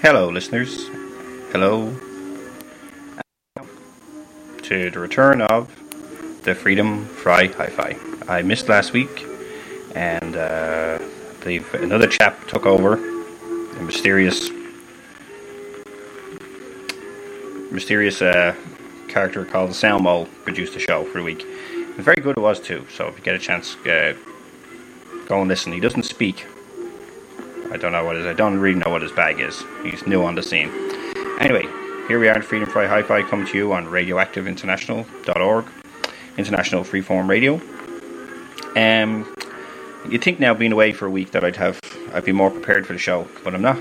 Hello, listeners. Hello. To the return of the Freedom Fry Hi Fi. I missed last week, and uh, I another chap took over. A mysterious, mysterious uh, character called Sound Mole produced the show for a week. And very good it was too. So if you get a chance, uh, go and listen. He doesn't speak. I don't know what his. I don't really know what his bag is. He's new on the scene. Anyway, here we are at Freedom Fry Hi-Fi coming to you on RadioactiveInternational.org, International Freeform Radio. Um, you'd think now being away for a week that I'd have, I'd be more prepared for the show, but I'm not.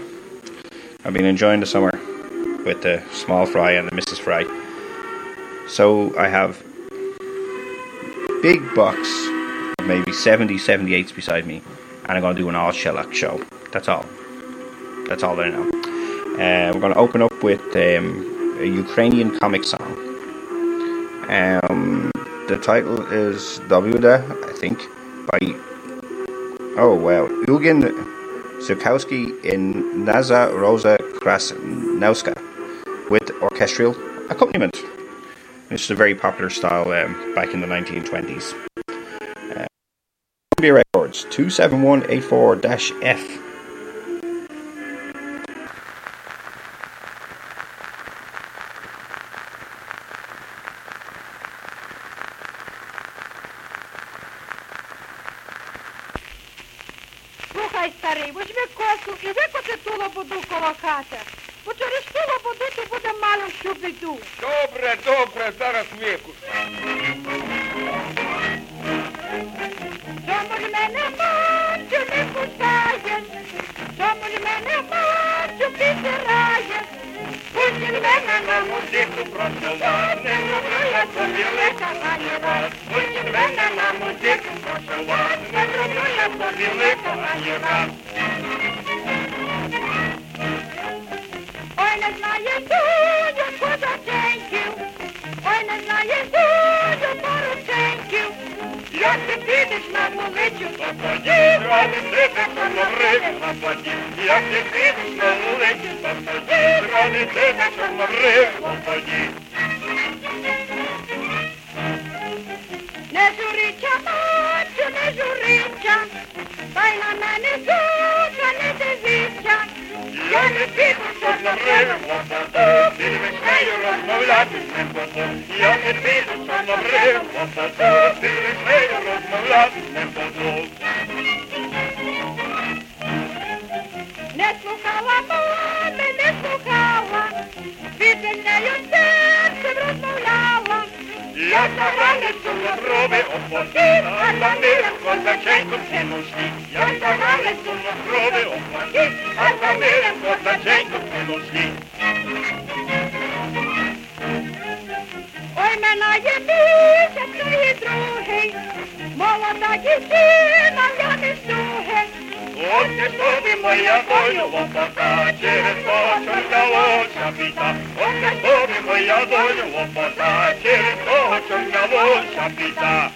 I've been enjoying the summer with the small fry and the Mrs. Fry. So I have big box maybe 70, 78s beside me, and I'm going to do an all shellac show. That's all. That's all I know. Uh, we're going to open up with um, a Ukrainian comic song. Um, the title is Davuda, I think, by oh well, Eugen Zukowsky in Nasza Roza Krasnowska with orchestral accompaniment. This is a very popular style um, back in the 1920s. Uh, Columbia Records 27184 F через ту лободу ти буде мало що біду. Добре, добре, зараз викушу. Чому ж мене мачу не кусає? Чому ж мене мачу підирає? Пусть мене на музику просувати, не люблю я тобі лика раз. Пусть мене на музику просувати, не люблю я тобі лика ані Підеш на вулицю, посидів, родити, помри, посадів, як ти підеш на вулицю, посадів, родити, помри, посадів. Не журича, бачу, не журича, та на мене зука не дивіться. Я не піду чорнобривим лопату, підеш нею розмовляти не буду. Я не піду чорнобривим лопату, підеш нею розмовляти не буду. Не слухала мами, не слухала, підеш нею серцем розмовляла. Ja, da rann es zu der Probe und von dem an der Meer und der Schenk und Sinn und Schwieg. Ja, da rann es zu Probe und von dem an der Meer und der Schenk und Sinn und Schwieg. Ой, минає місяць, другий, другий, молода дівчина, я не слуги. Ось ти тобі моя доля лопата, через то чорнявося біда. Ось ти тобі моя доля лопата, через того чорнявося біда.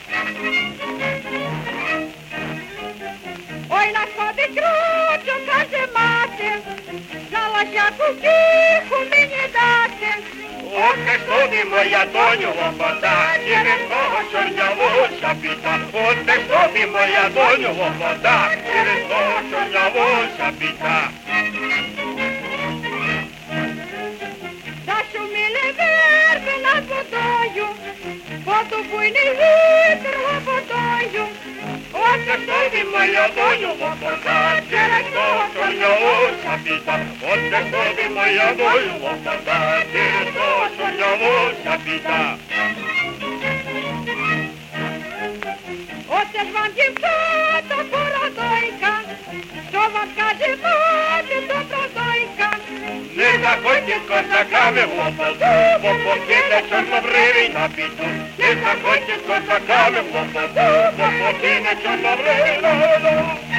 Ой, находить мати, Батя потіху мені дати. От не тобі моя доню вода, і від того чорнявого шапіта. От не тобі моя доню лобода, і від того чорнявого шапіта. Зашуміли верби над водою, Потопуйний вітер водою. Це тобі моя доню лопота, через того чорнявося біда. Ось це тобі моя доню лопота, через того чорнявося біда. Оце ж вам дівчата породойка, що вам каже мати добродойка. Не заходьте з козаками в лопоту, бо покине чорнобривий на біду. Не заходьте з козаками в лопоту, бо покине чорнобривий на біду.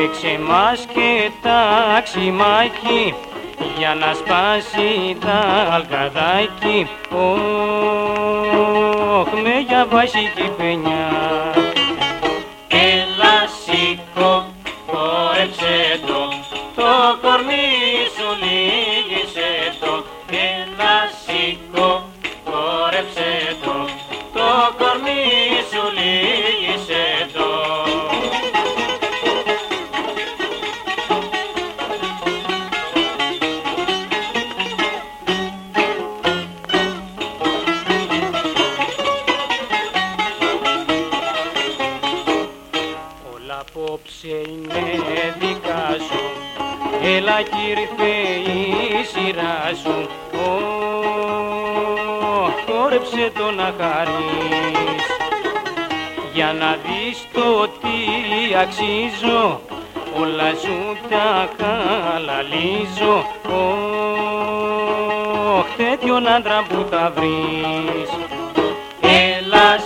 Παίξε μας και ταξιμάκι για να σπάσει τα αλκαδάκι. Ωχ, με για βασική παινιά η σειρά σου Ω, χόρεψε το να χαρείς. Για να δεις το τι αξίζω Όλα σου τα χαλαλίζω. Ωχ, τέτοιον άντρα που θα βρεις. Έλα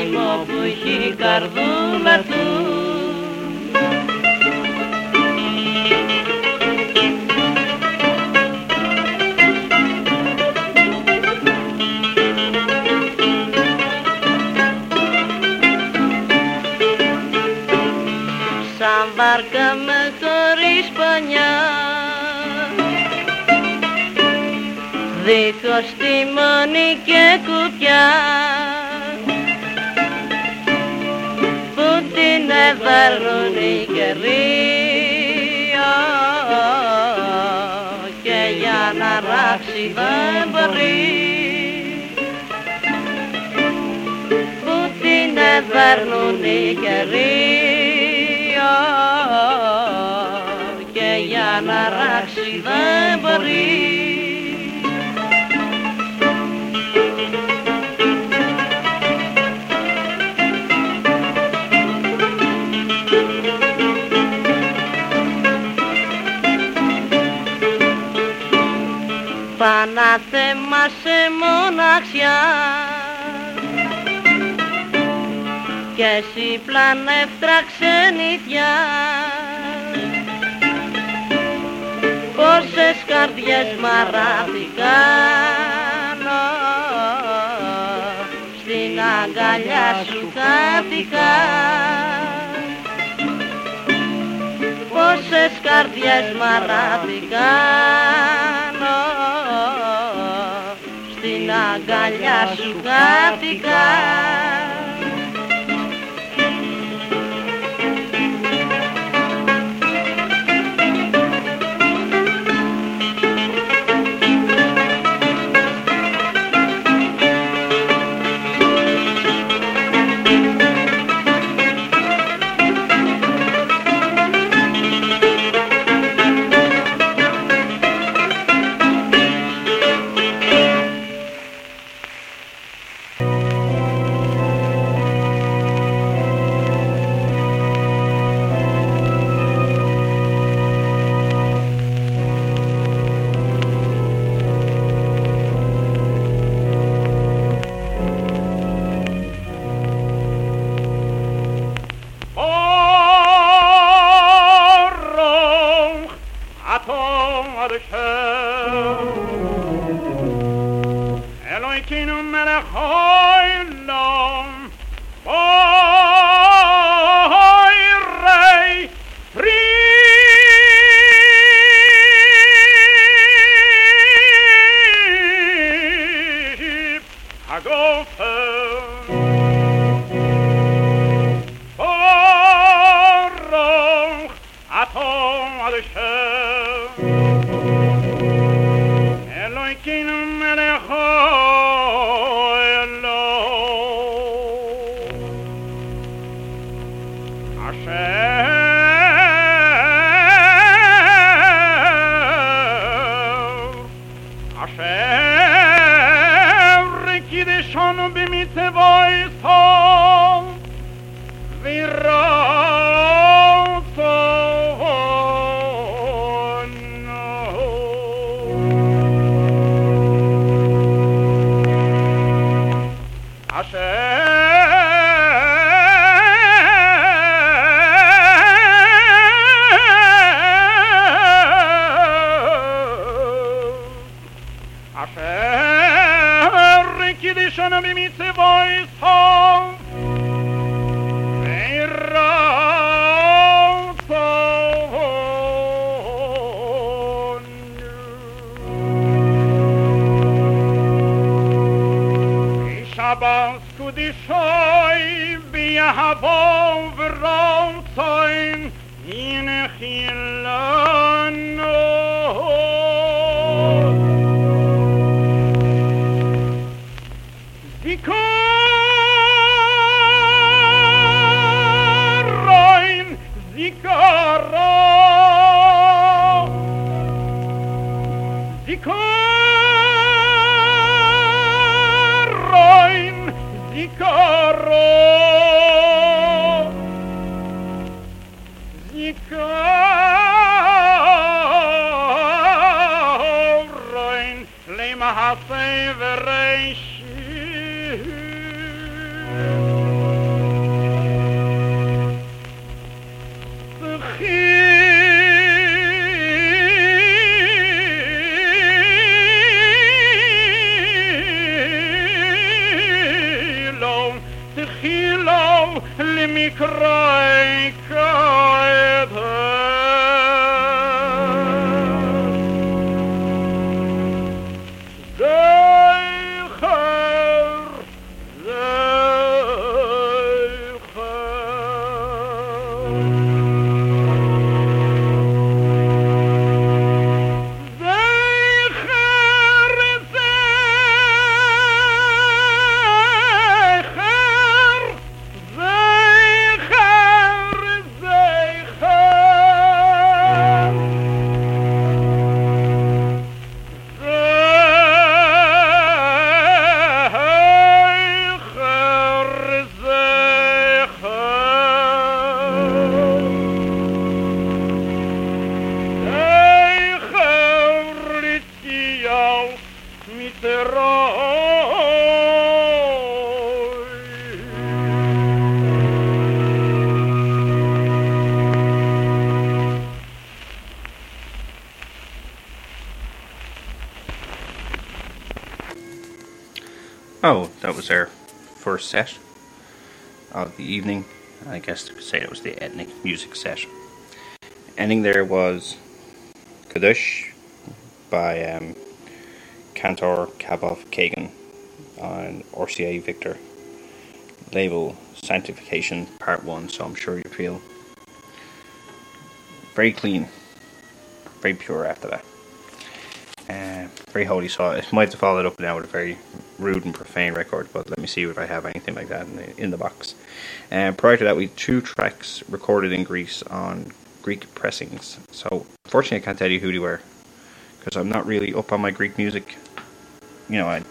καημό που έχει η καρδούλα του. Σαν βάρκα με χωρίς πανιά δίχως τιμόνι και κουπιά την εβέρνουν οι καιροί και για να ράξει δεν μπορεί. Που την εβέρνουν οι καιροί και για να ράξει δεν μπορεί κάθε μας σε μοναξιά. Και εσύ πλανεύτρα ξενιτιά. Πόσες καρδιές μαράθηκαν στην αγκαλιά σου χάθηκα. Πόσες καρδιές μαράθηκαν στην αγκαλιά σου χάθηκα first set of the evening. I guess you could say it was the ethnic music set. Ending there was Kiddush by um, Cantor Kapov-Kagan on RCA Victor. Label Sanctification Part 1, so I'm sure you feel very clean, very pure after that. Uh, very holy, so it might have followed up now with a very rude and profane record, but let me see if I have anything like that in the, in the box. Uh, prior to that, we had two tracks recorded in Greece on Greek pressings. So, fortunately, I can't tell you who they were because I'm not really up on my Greek music. You know, I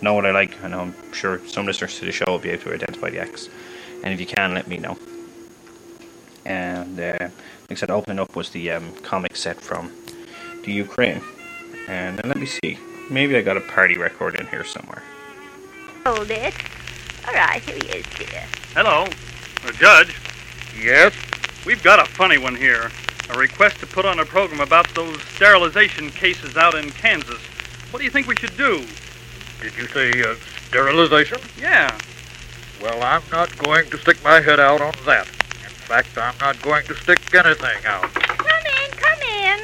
know what I like, and I'm sure some listeners to the show will be able to identify the acts. And if you can, let me know. And uh, like I said, opening up was the um, comic set from the Ukraine. And then let me see. Maybe I got a party record in here somewhere. Hold it. All right, here he is, dear. Hello. Uh, Judge, Yes? we've got a funny one here. A request to put on a program about those sterilization cases out in Kansas. What do you think we should do? Did you say uh, sterilization? Yeah. Well, I'm not going to stick my head out on that. In fact, I'm not going to stick anything out. Come in, come in.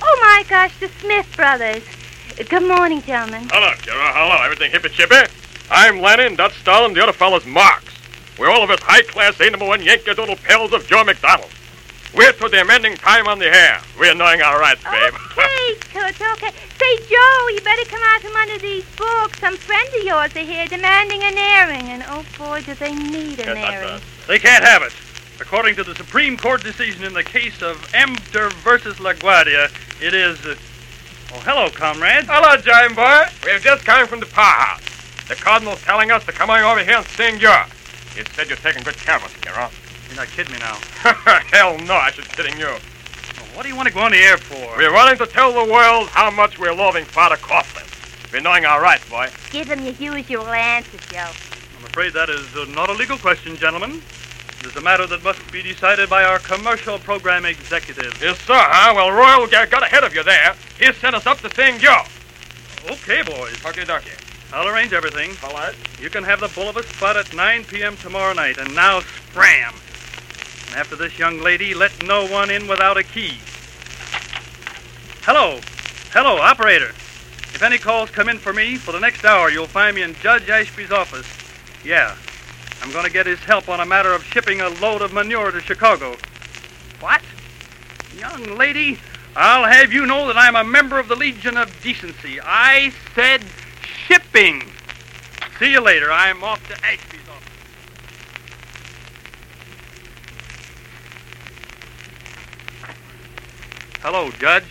Oh, my gosh, the Smith brothers. Good morning, gentlemen. Hello, Kira. Hello. Everything hippy chippy? I'm Lenny, Dutch Stalin, the other fellow's Marx. We're all of us high-class A number one Yankee Doodle pals of Joe McDonald. We're to the amending time on the air. We're knowing our rights, babe. Okay, Toots, okay. Say, Joe, you better come out from under these books. Some friends of yours are here demanding an airing, and oh boy, do they need an Yes, airing. They can't have it. According to the Supreme Court decision in the case of Amter versus LaGuardia, it is. Uh, oh, hello, comrade. Hello, Giant Boy. We've just come from the powerhouse. The Cardinal's telling us to come on over here and sing you. He said you're taking good care of us, Kira. You're not kidding me now. Hell no, I should be kidding you. Well, what do you want to go on the air for? We're running to tell the world how much we're loving Father Coughlin. We're knowing our rights, boy. Give him your usual answer, Joe. I'm afraid that is uh, not a legal question, gentlemen. It is a matter that must be decided by our commercial program executive. Yes, sir, huh? Well, Royal got ahead of you there. He sent us up to sing you. Okay, boys. Okay, dokie. I'll arrange everything. All right. You can have the bull of a spot at 9 p.m. tomorrow night, and now scram. And after this young lady, let no one in without a key. Hello. Hello, operator. If any calls come in for me, for the next hour, you'll find me in Judge Ashby's office. Yeah. I'm going to get his help on a matter of shipping a load of manure to Chicago. What? Young lady, I'll have you know that I'm a member of the Legion of Decency. I said shipping. See you later. I'm off to Ashby's office. Hello, Judge.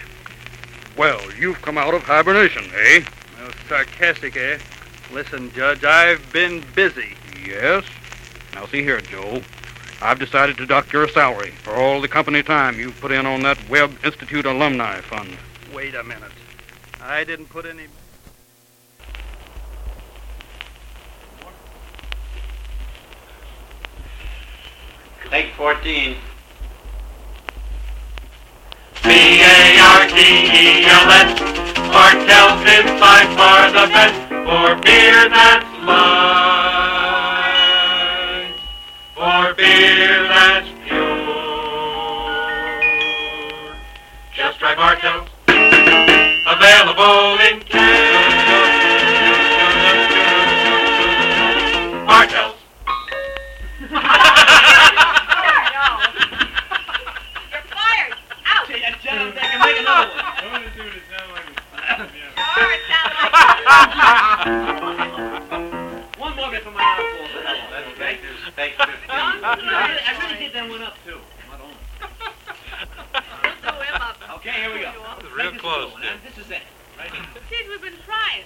Well, you've come out of hibernation, eh? Well, sarcastic, eh? Listen, Judge, I've been busy. Yes. Now, see here, Joe. I've decided to dock your salary for all the company time you've put in on that Webb Institute Alumni Fund. Wait a minute. I didn't put any. Take 14. B-A-R-T-E-L-S Bartels is by far the best for beer that's light, for beer that's pure. Just try Bartels, available in cans. Bartels. You're fired. Out. Gentlemen, they can make another one. One more bit for my encore. Thank you. Thank you. I really did that one up, too. Okay, here we go. real Take this close, one, huh? This is it. Right here. Sid, we've been trying.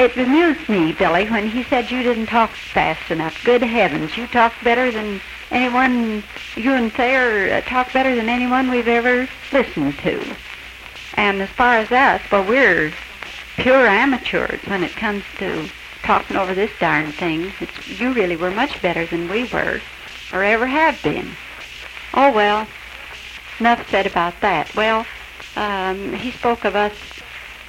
It amused me, Billy, when he said you didn't talk fast enough. Good heavens, you talk better than anyone, you and Thayer uh, talk better than anyone we've ever listened to. And as far as us, well, we're pure amateurs when it comes to talking over this darn thing. It's, you really were much better than we were, or ever have been. Oh, well, enough said about that. Well, um, he spoke of us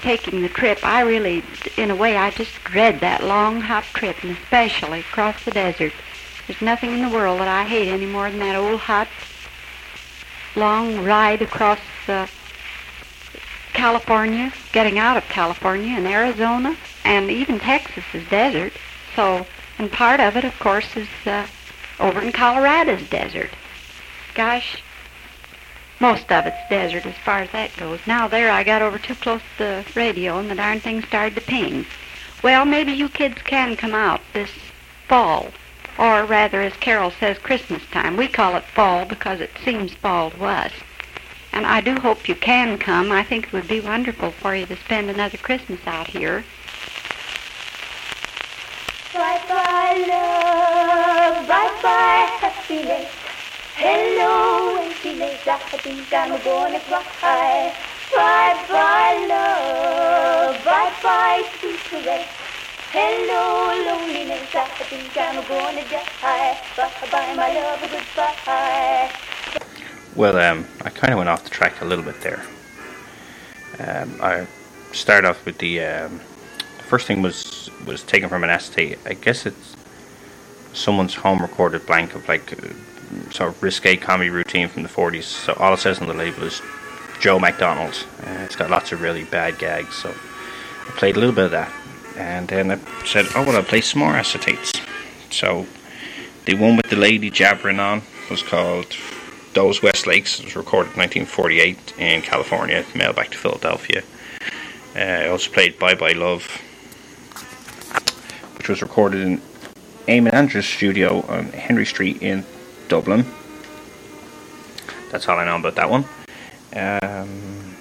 taking the trip. I really, in a way, I just dread that long, hot trip, and especially across the desert. There's nothing in the world that I hate any more than that old, hot, long ride across uh, California, getting out of California and Arizona, and even Texas is desert. So, and part of it, of course, is uh, over in Colorado's desert. Gosh, most of it's desert as far as that goes. Now there, I got over too close to the radio, and the darn thing started to ping. Well, maybe you kids can come out this fall, or rather, as Carol says, Christmas time. We call it fall because it seems fall to us. And I do hope you can come. I think it would be wonderful for you to spend another Christmas out here. Bye bye love, bye bye happiness. Hello emptiness, I think I'm gonna cry. Bye bye love, bye bye sweet caress. Hello loneliness, I think I'm gonna die. Bye bye my love, goodbye. Well, um, I kind of went off the track a little bit there. Um, I started off with the um, the first thing was was taken from an acetate. I guess it's someone's home recorded blank of like sort of risque comedy routine from the 40s. So all it says on the label is Joe McDonald. Uh, it's got lots of really bad gags. So I played a little bit of that, and then I said, "Oh, well, I'll play some more acetates." So the one with the lady jabbering on was called those West Lakes. It was recorded in 1948 in California, mailed back to Philadelphia. Uh, I also played Bye Bye Love, which was recorded in Eamon Andrews' studio on Henry Street in Dublin. That's all I know about that one. Um,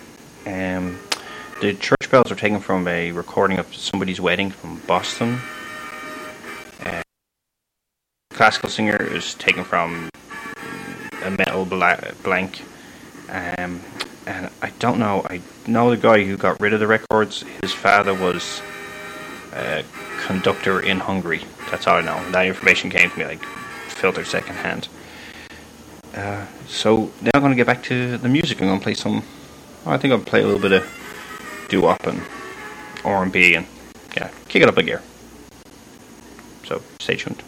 um, the church bells are taken from a recording of somebody's wedding from Boston. Uh, classical singer is taken from a metal bla- blank. Um, and I don't know. I know the guy who got rid of the records. His father was a conductor in Hungary. That's all I know. That information came to me like filtered secondhand. Uh, so now I'm going to get back to the music. I'm going to play some. I think I'll play a little bit of doo wop and R&B and yeah, kick it up a gear. So stay tuned.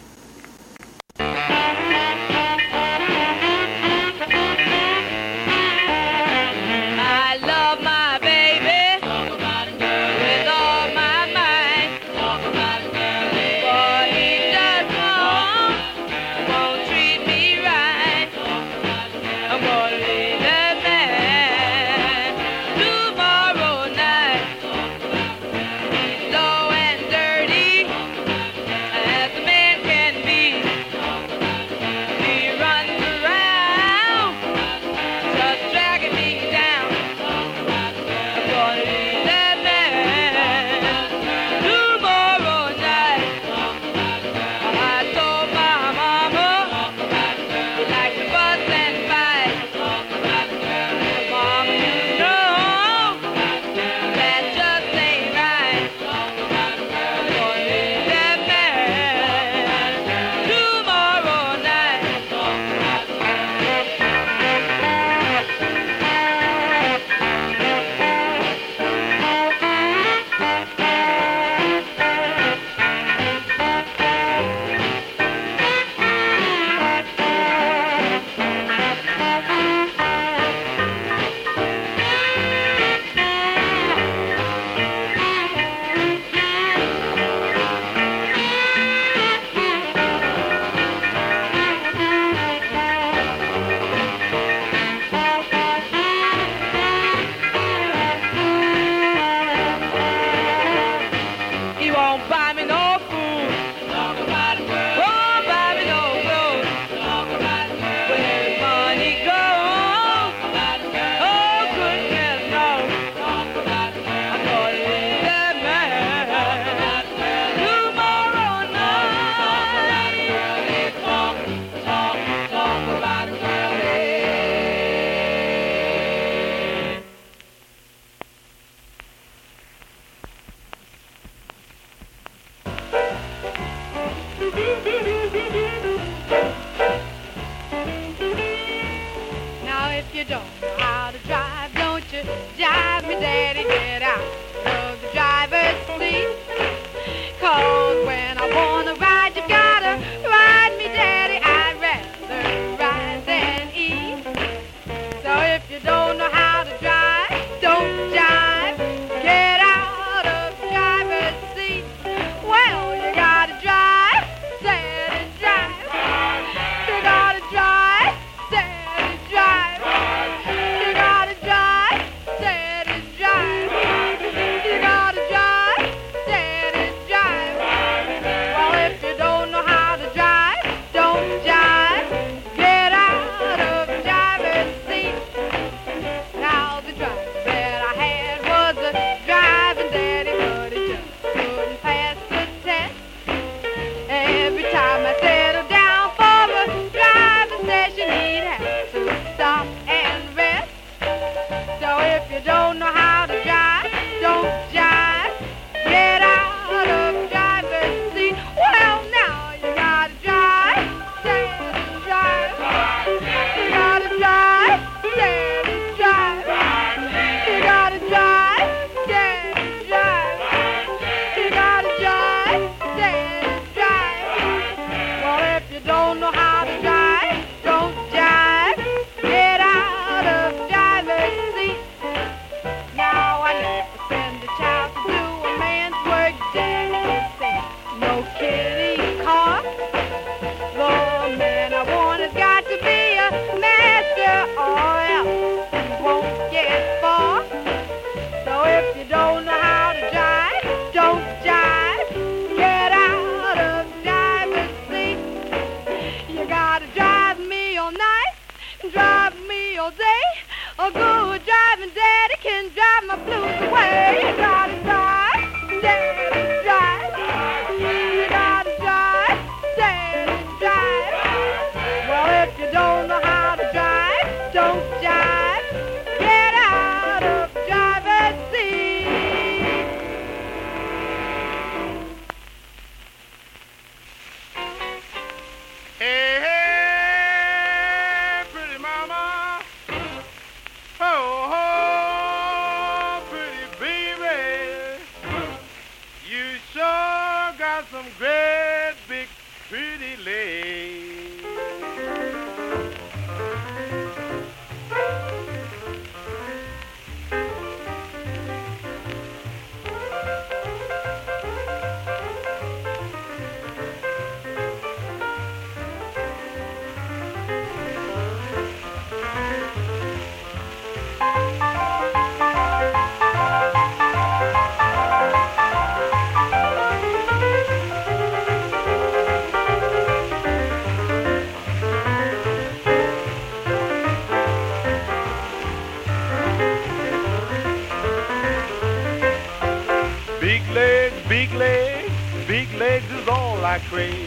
Big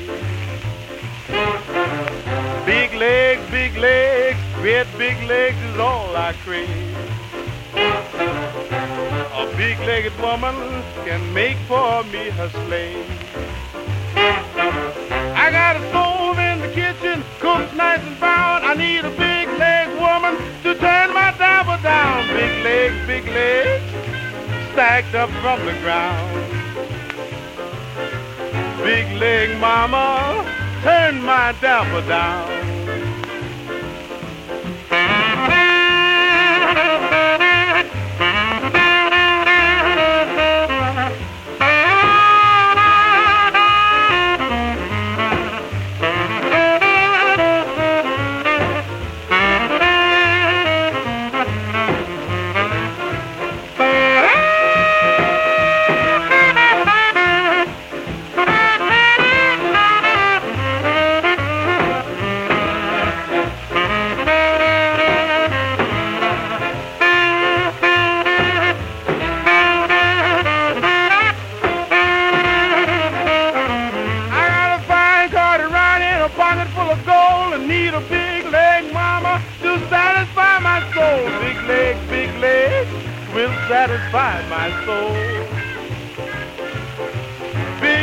legs, big legs, red big legs is all I crave. A big-legged woman can make for me her slave. I got a stove in the kitchen, cooks nice and brown. I need a big-legged woman to turn my diaper down. Big legs, big legs, stacked up from the ground. Big leg mama, turn my dapper down.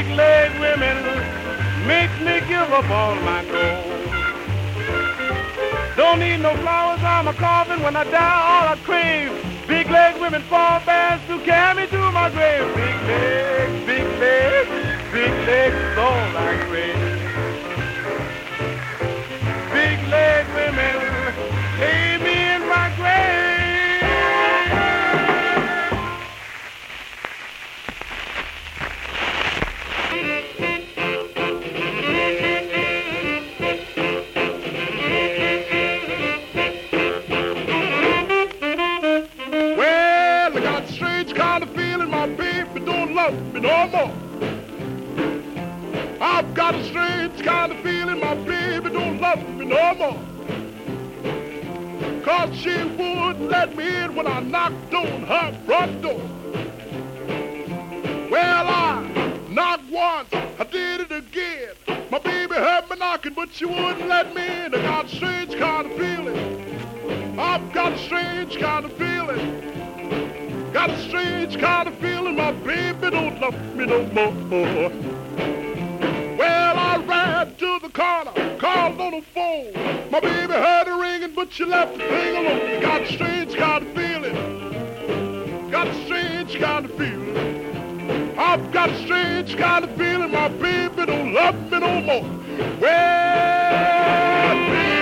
big-leg women make me give up all my gold. Don't need no flowers, I'm a coffin. When I die, all I crave. Big-leg women fall fast to carry me to my grave. Big-leg, big-leg, big-leg, all I crave. Big-leg women no more. I've got a strange kind of feeling my baby don't love me no more. Cause she wouldn't let me in when I knocked on her front door. Well, I knocked once, I did it again. My baby heard me knocking, but she wouldn't let me in. I got a strange kind of feeling. I've got a strange kind of feeling. Got a strange kind of feeling my baby don't love me no more. Well, I ran to the corner, called on the phone. My baby heard her ringing, but she left the thing alone. Got a strange kind of feeling. Got a strange kind of feeling. I've got a strange kind of feeling my baby don't love me no more. Well, baby.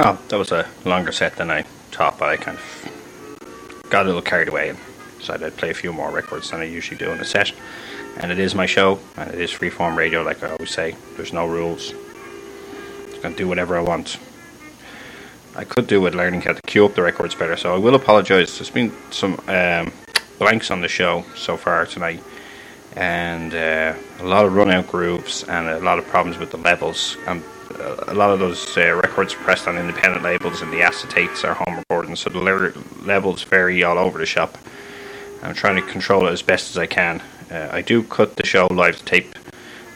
Oh, that was a longer set than I thought, but I kind of got a little carried away and decided I'd play a few more records than I usually do in a set. And it is my show, and it is freeform radio, like I always say. There's no rules. I can do whatever I want. I could do with learning how to cue up the records better, so I will apologise. There's been some um, blanks on the show so far tonight, and uh, a lot of run out grooves and a lot of problems with the levels. Uh, a lot of those uh, records are pressed on independent labels, and the acetates are home recordings, so the le- levels vary all over the shop. I'm trying to control it as best as I can. Uh, I do cut the show live to tape,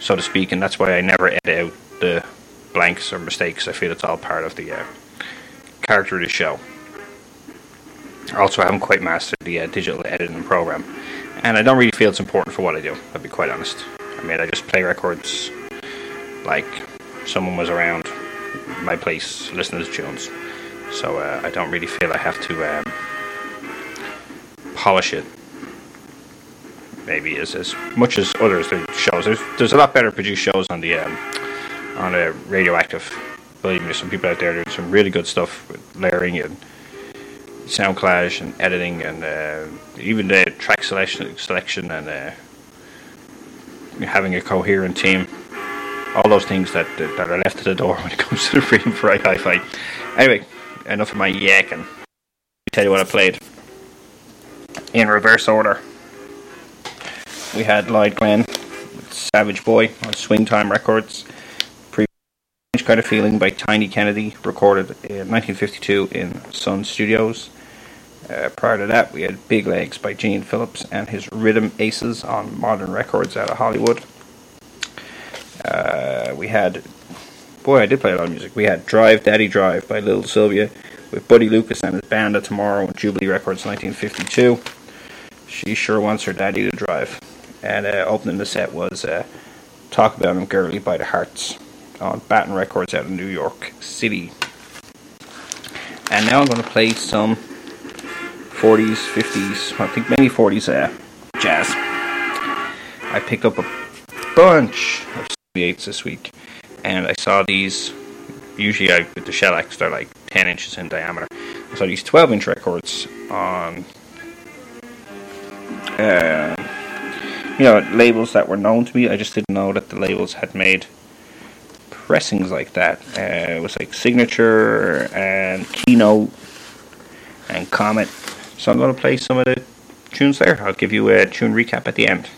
so to speak, and that's why I never edit out the blanks or mistakes. I feel it's all part of the uh, character of the show. Also, I haven't quite mastered the uh, digital editing program, and I don't really feel it's important for what I do. I'll be quite honest. I mean, I just play records like someone was around my place listening to tunes, so uh, I don't really feel I have to um, polish it. Maybe as as much as others do shows. There's, there's a lot better produced shows on the um, on a radioactive. Believe me, there's some people out there doing some really good stuff with layering and sound clash and editing and uh, even the track selection selection and uh, having a coherent team. All those things that that are left at the door when it comes to the Freedom Fry Hi-Fi. Anyway, enough of my yakking. Me tell you what I played in reverse order. We had Lloyd Glenn Savage Boy on Swing Time Records. Pre kind of feeling by Tiny Kennedy, recorded in 1952 in Sun Studios. Uh, prior to that, we had Big Legs by Gene Phillips and his Rhythm Aces on Modern Records out of Hollywood. Uh, we had, boy, I did play a lot of music. We had Drive Daddy Drive by Little Sylvia with Buddy Lucas and his band of Tomorrow on Jubilee Records 1952. She sure wants her daddy to drive. And uh, opening the set was uh, Talk About Him Girlie by the Hearts on Baton Records out of New York City. And now I'm going to play some 40s, 50s, I think many 40s uh, jazz. I picked up a bunch of 78s this week, and I saw these. Usually, I, with the shellacs, they're like 10 inches in diameter. I saw these 12 inch records on uh, you know, labels that were known to me. I just didn't know that the labels had made pressings like that. Uh, it was like Signature and Keynote and Comet. So I'm going to play some of the tunes there. I'll give you a tune recap at the end.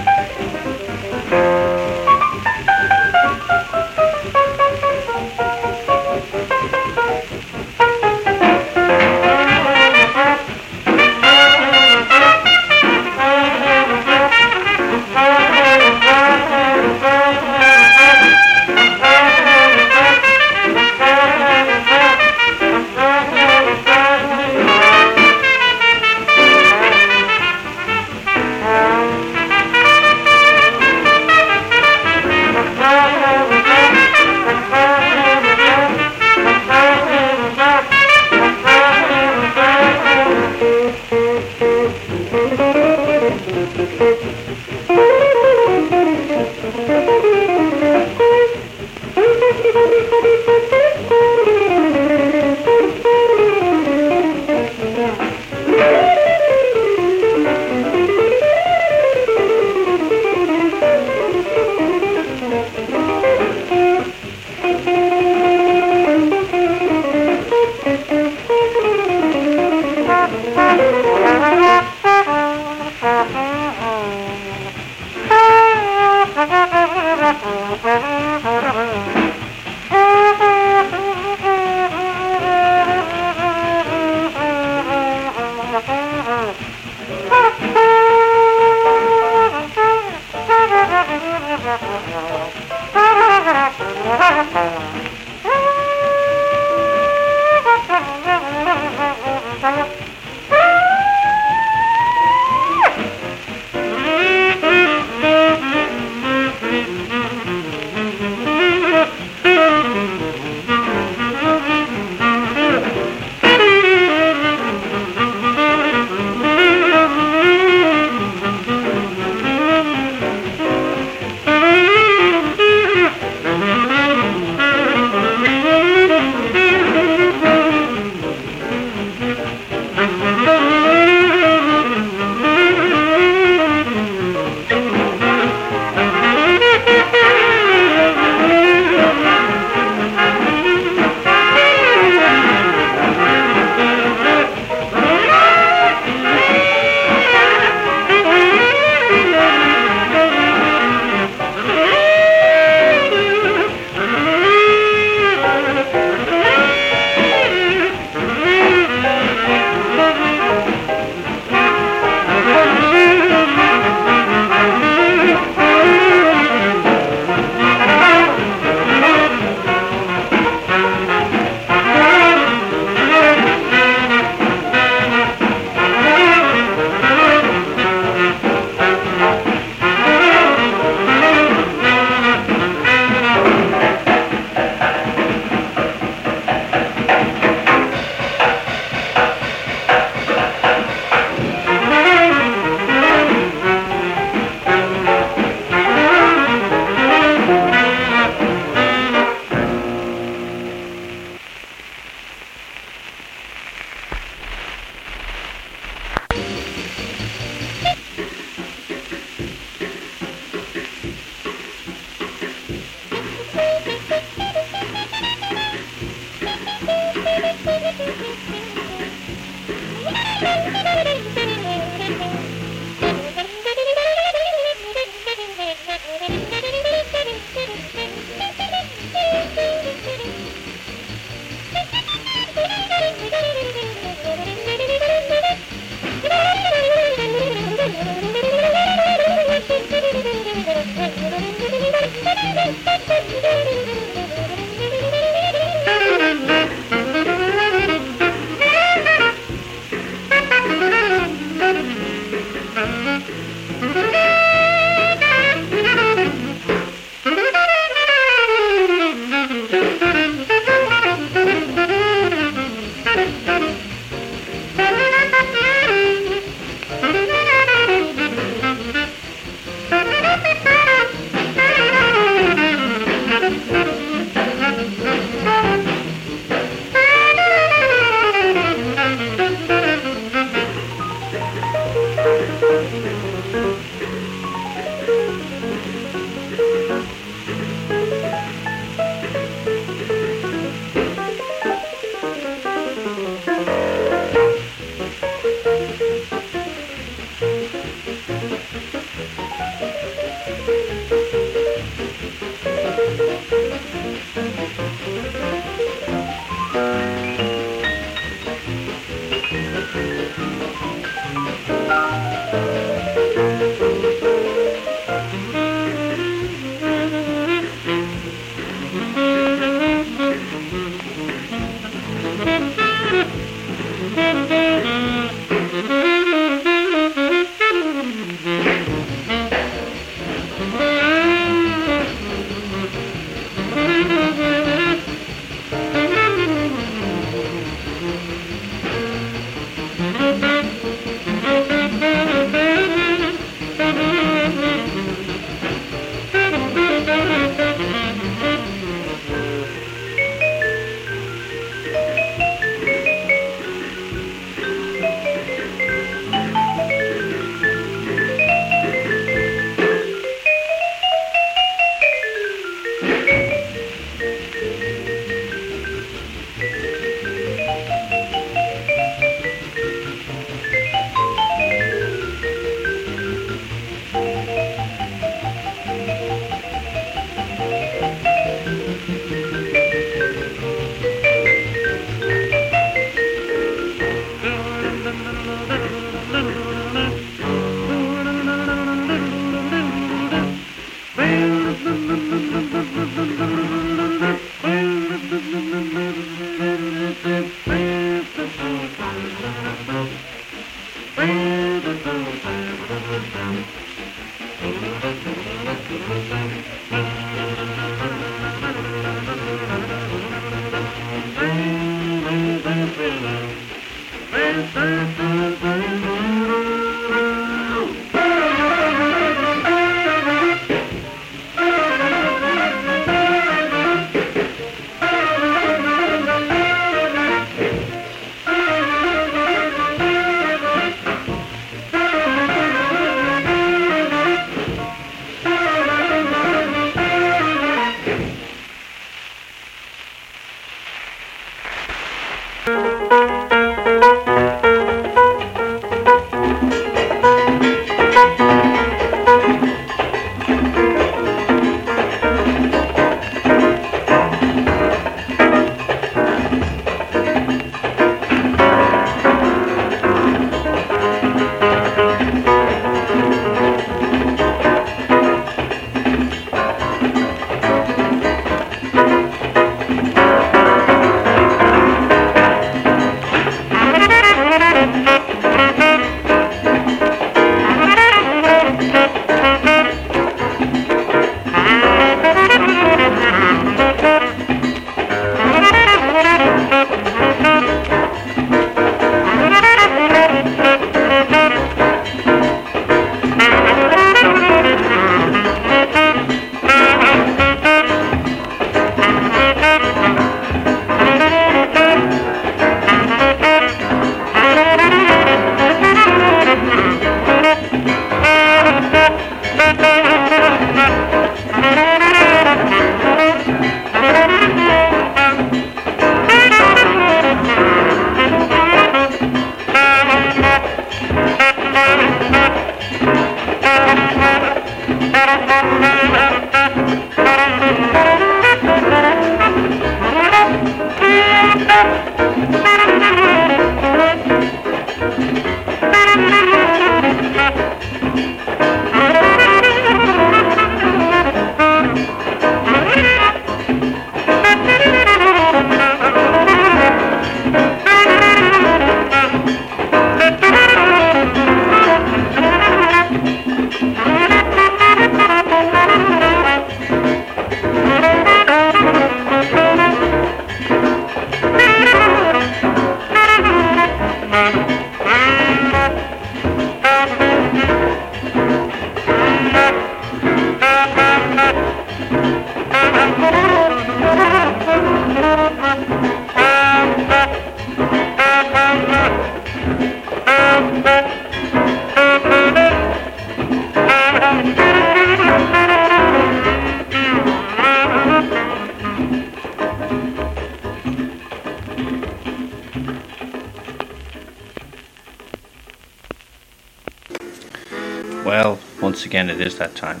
That time.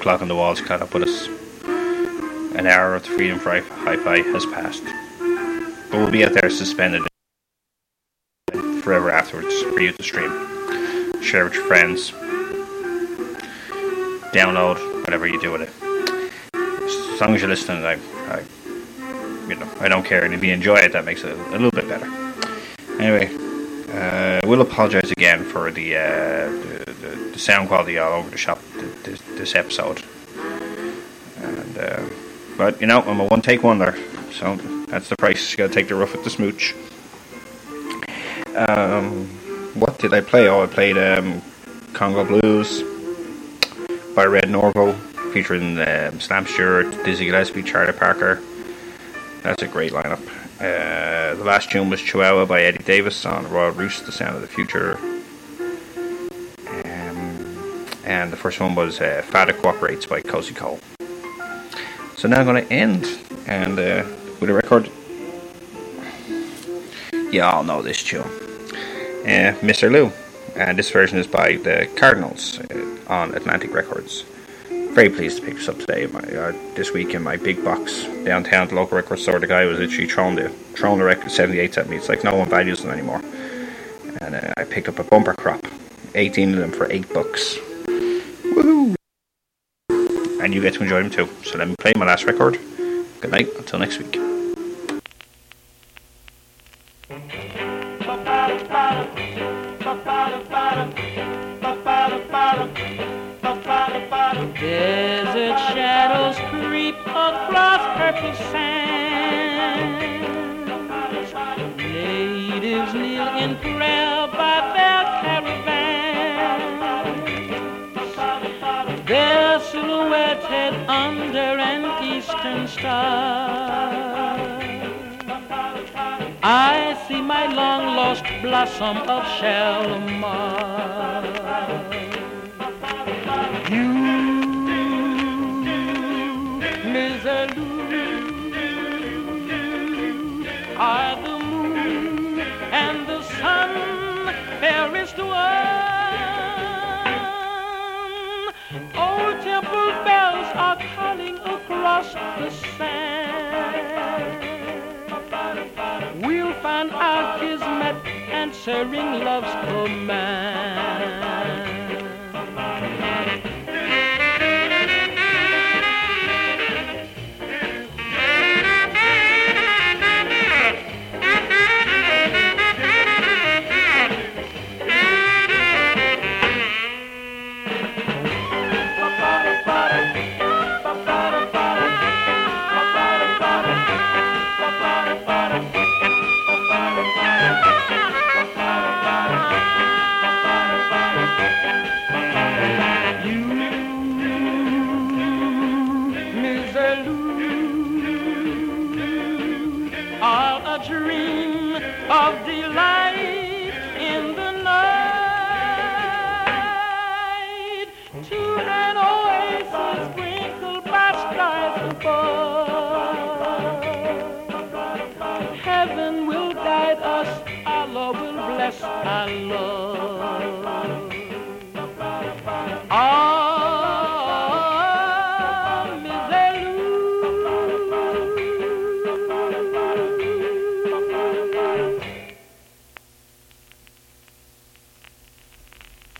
Clock on the wall's caught up with us. An hour of the Freedom Fry Hi-Fi has passed. But we'll be out there suspended forever afterwards for you to stream. Share with your friends. Download, whatever you do with it. As long as you're listening, I, I you know, I don't care. And if you enjoy it, that makes it a little bit better. Anyway, uh, we'll apologise again for the, uh, the, the sound quality all over the shop this, this episode. And uh, but you know, I'm a one take wonder, so that's the price. You got to take the rough with the smooch. Um, what did I play? Oh, I played um, Congo Blues by Red Norvo, featuring um, Slam Stewart, Dizzy Gillespie, Charlie Parker. That's a great lineup. Uh, the last tune was Chihuahua by Eddie Davis on Royal Roost, The Sound of the Future. And the first one was uh, Father Cooperates by Cozy Cole. So now I'm going to end and uh, with a record. You all know this tune. Uh, Miserlou. And this version is by the Cardinals uh, on Atlantic Records. Very pleased to pick this up today. My, uh, this week in my big box downtown the local record store, the guy was literally throwing the throwing the record 78s at me. It's like no one values them anymore. And uh, I picked up a bumper crop, 18 of them for 8 bucks. Woohoo! And you get to enjoy them too. So let me play my last record. Good night, until next week. Desert shadows creep across purple sand. Natives kneel in prayer by silhouetted under an eastern star. I see my long lost blossom of Shalimar. You, Miserlou, the sand. We'll find our kismet answering love's command.